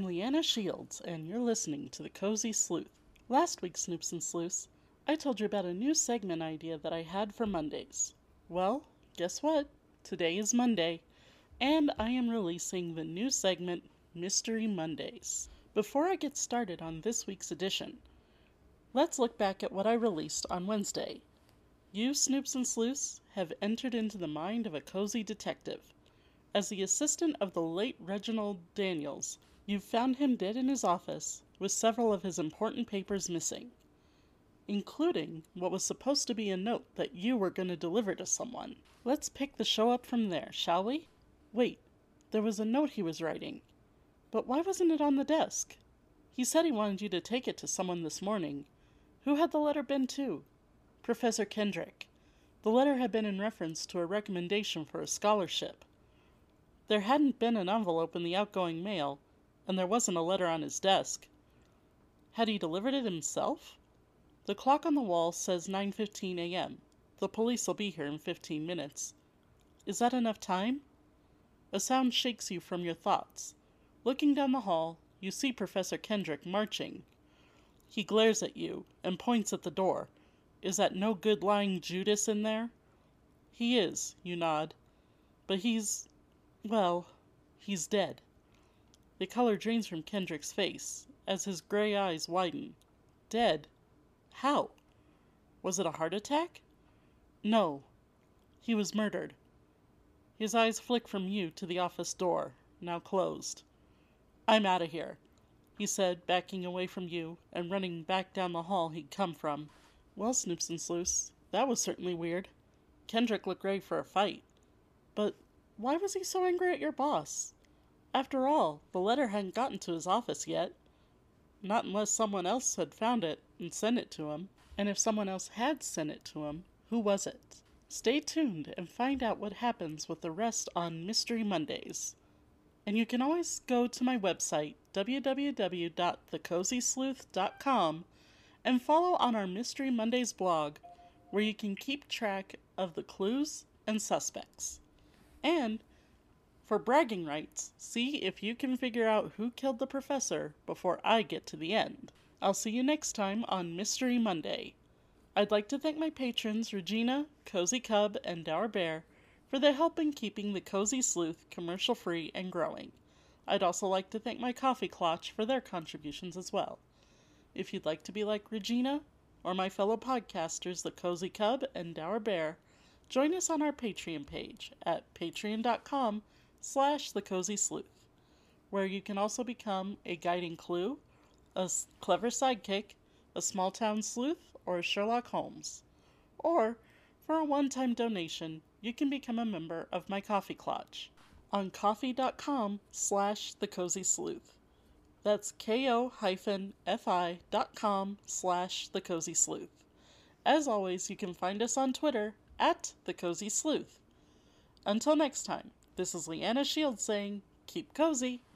Leanna Shields, and you're listening to The Cozy Sleuth. Last week, Snoops and Sleuths, I told you about a new segment idea that I had for Mondays. Well, guess what? Today is Monday, and I am releasing the new segment, Mystery Mondays. Before I get started on this week's edition, let's look back at what I released on Wednesday. You, Snoops and Sleuths, have entered into the mind of a cozy detective. As the assistant of the late Reginald Daniels, you found him dead in his office with several of his important papers missing, including what was supposed to be a note that you were going to deliver to someone. Let's pick the show up from there, shall we? Wait, there was a note he was writing. But why wasn't it on the desk? He said he wanted you to take it to someone this morning. Who had the letter been to? Professor Kendrick. The letter had been in reference to a recommendation for a scholarship. There hadn't been an envelope in the outgoing mail, and there wasn't a letter on his desk. Had he delivered it himself? The clock on the wall says 9:15 a.m. The police'll be here in 15 minutes. Is that enough time? A sound shakes you from your thoughts. Looking down the hall, you see Professor Kendrick marching. He glares at you and points at the door. Is that no good lying Judas in there? He is, you nod. But he's well, he's dead. The color drains from Kendrick's face as his gray eyes widen. Dead? How? Was it a heart attack? No. He was murdered. His eyes flick from you to the office door, now closed. I'm out of here, he said, backing away from you and running back down the hall he'd come from. Well, Snoops and Sleuths, that was certainly weird. Kendrick looked ready for a fight. But why was he so angry at your boss? After all, the letter hadn't gotten to his office yet. Not unless someone else had found it and sent it to him. And if someone else had sent it to him, who was it? Stay tuned and find out what happens with the rest on Mystery Mondays. And you can always go to my website, www.thecozysleuth.com, and follow on our Mystery Mondays blog, where you can keep track of the clues and suspects. And for bragging rights, see if you can figure out who killed the professor before I get to the end. I'll see you next time on Mystery Monday. I'd like to thank my patrons Regina, Cozy Cub, and Dour Bear for their help in keeping the Cozy Sleuth commercial free and growing. I'd also like to thank my coffee clotch for their contributions as well. If you'd like to be like Regina or my fellow podcasters, the Cozy Cub and Dour Bear, join us on our Patreon page at patreon.com slash the cozy sleuth, where you can also become a guiding clue, a clever sidekick, a small town sleuth, or a Sherlock Holmes. Or, for a one-time donation, you can become a member of my coffee clutch on ko-fi.com slash the cozy sleuth. That's ko-fi.com slash the cozy sleuth. As always, you can find us on Twitter at the Cozy Sleuth. Until next time, this is Leanna Shields saying, keep cozy.